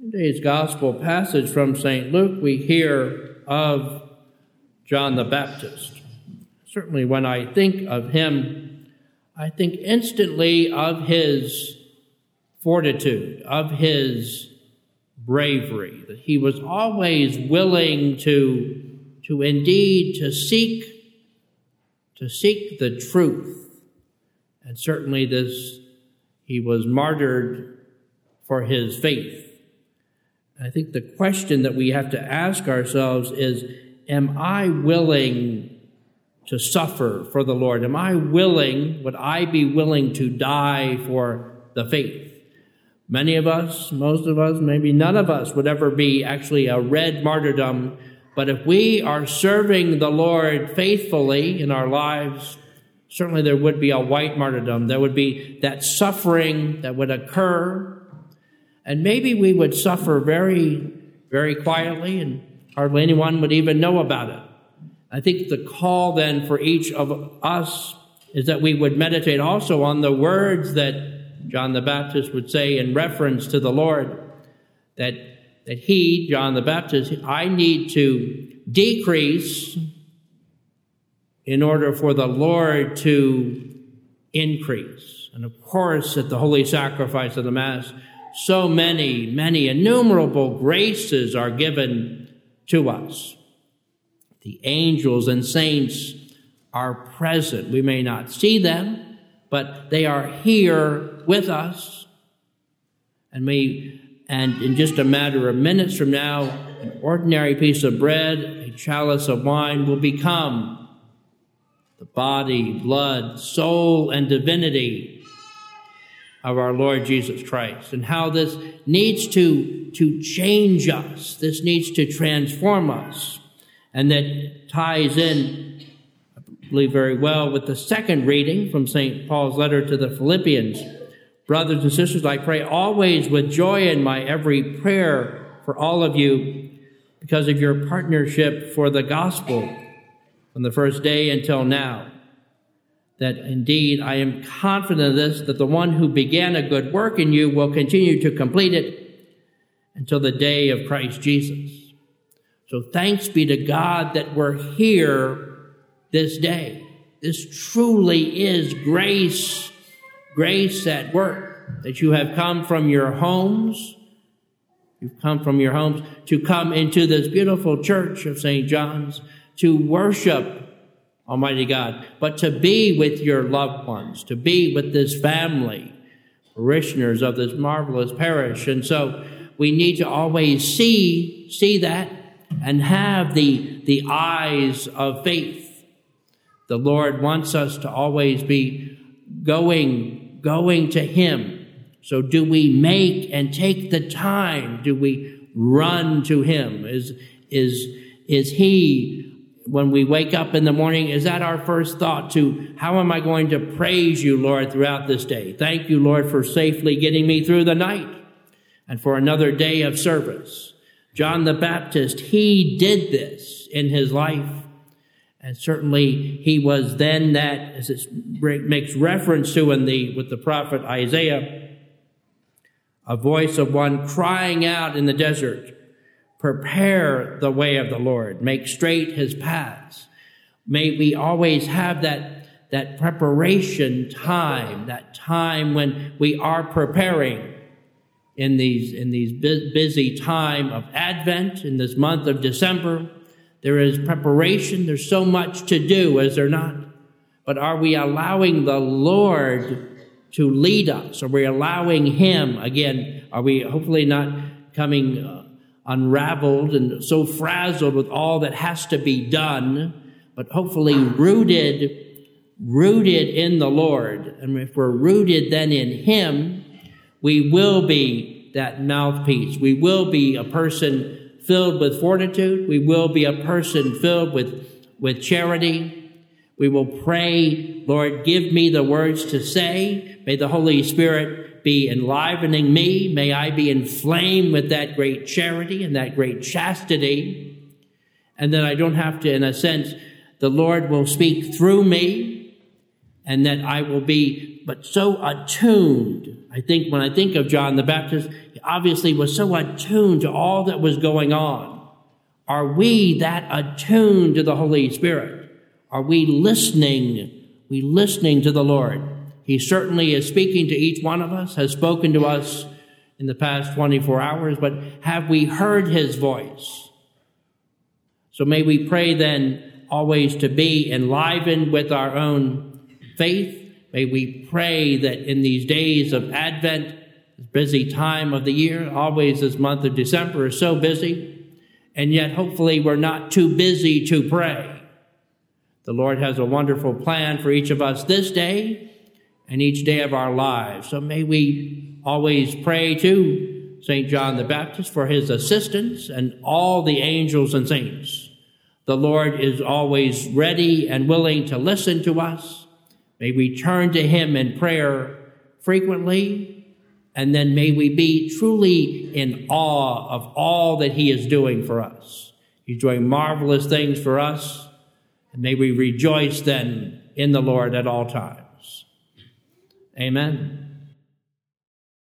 Today's gospel passage from St. Luke, we hear of John the Baptist. Certainly, when I think of him, I think instantly of his fortitude, of his bravery, that he was always willing to, to indeed to seek, to seek the truth. And certainly this, he was martyred for his faith. I think the question that we have to ask ourselves is, am I willing to suffer for the Lord? Am I willing, would I be willing to die for the faith? Many of us, most of us, maybe none of us would ever be actually a red martyrdom. But if we are serving the Lord faithfully in our lives, certainly there would be a white martyrdom. There would be that suffering that would occur. And maybe we would suffer very, very quietly and hardly anyone would even know about it. I think the call then for each of us is that we would meditate also on the words that John the Baptist would say in reference to the Lord that, that he, John the Baptist, I need to decrease in order for the Lord to increase. And of course, at the holy sacrifice of the Mass, so many, many innumerable graces are given to us. The angels and saints are present. We may not see them, but they are here with us. And we, and in just a matter of minutes from now, an ordinary piece of bread, a chalice of wine will become the body, blood, soul, and divinity of our Lord Jesus Christ. And how this needs to, to change us. This needs to transform us. And that ties in I believe very well with the second reading from St. Paul's letter to the Philippians. Brothers and sisters, I pray always with joy in my every prayer for all of you because of your partnership for the gospel from the first day until now. That indeed I am confident of this, that the one who began a good work in you will continue to complete it until the day of Christ Jesus. So thanks be to God that we're here this day. This truly is grace, grace at work, that you have come from your homes. You've come from your homes to come into this beautiful church of St. John's to worship Almighty God, but to be with your loved ones, to be with this family, parishioners of this marvelous parish. And so we need to always see, see that and have the, the eyes of faith the Lord wants us to always be going, going to Him. So do we make and take the time? Do we run to Him? Is, is, is He, when we wake up in the morning, is that our first thought to how am I going to praise you, Lord, throughout this day? Thank you, Lord, for safely getting me through the night and for another day of service. John the Baptist, he did this in his life. And certainly he was then that, as it makes reference to in the, with the prophet Isaiah, a voice of one crying out in the desert, prepare the way of the Lord, make straight his paths. May we always have that, that preparation time, that time when we are preparing in these, in these busy time of Advent, in this month of December, there is preparation. There's so much to do, is there not? But are we allowing the Lord to lead us? Are we allowing Him, again, are we hopefully not coming uh, unraveled and so frazzled with all that has to be done, but hopefully rooted, rooted in the Lord. And if we're rooted then in Him, we will be that mouthpiece. We will be a person filled with fortitude. We will be a person filled with, with charity. We will pray, Lord, give me the words to say. May the Holy Spirit be enlivening me. May I be inflamed with that great charity and that great chastity. And that I don't have to, in a sense, the Lord will speak through me and that I will be but so attuned I think when I think of John the Baptist, he obviously was so attuned to all that was going on. Are we that attuned to the Holy Spirit? Are we listening? We listening to the Lord? He certainly is speaking to each one of us, has spoken to us in the past 24 hours, but have we heard his voice? So may we pray then always to be enlivened with our own faith. May we pray that in these days of Advent, this busy time of the year, always this month of December is so busy, and yet hopefully we're not too busy to pray. The Lord has a wonderful plan for each of us this day and each day of our lives. So may we always pray to St. John the Baptist for his assistance and all the angels and saints. The Lord is always ready and willing to listen to us. May we turn to him in prayer frequently, and then may we be truly in awe of all that he is doing for us. He's doing marvelous things for us, and may we rejoice then in the Lord at all times. Amen.